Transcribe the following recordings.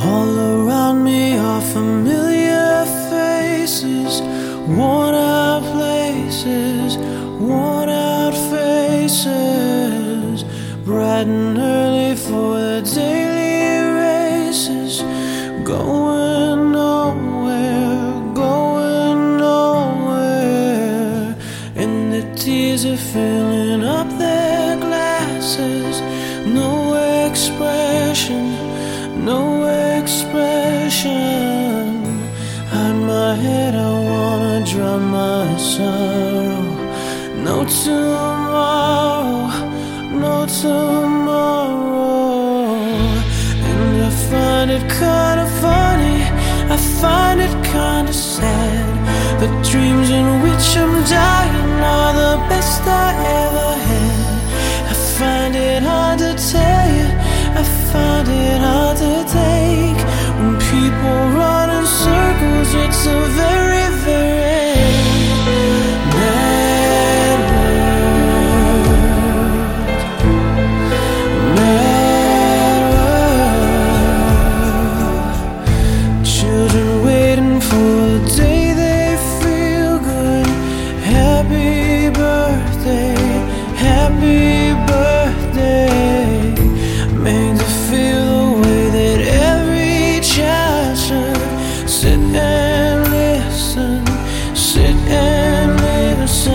All around me are familiar faces, worn out places, worn out faces, bright and early for the daily races, going nowhere, going nowhere, and the tears are filling up their glasses, no expression, no. Drown my sorrow. No tomorrow, no tomorrow. And I find it kinda funny, I find it kinda sad. The dreams in which I'm dying Sit and listen, sit and listen.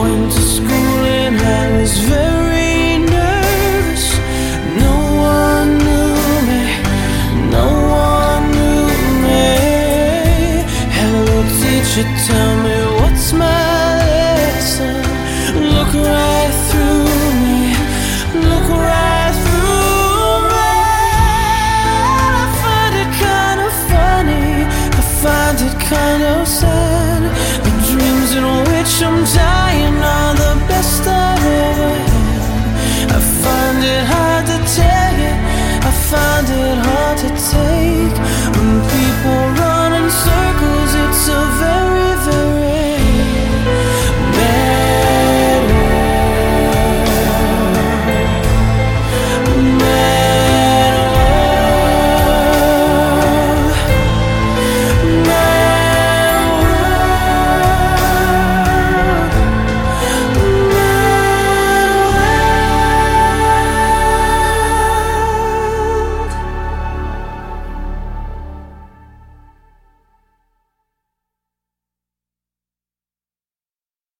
Went to school and I was very nervous. No one knew me, no one knew me. Hello, teacher, tell me what's my 감사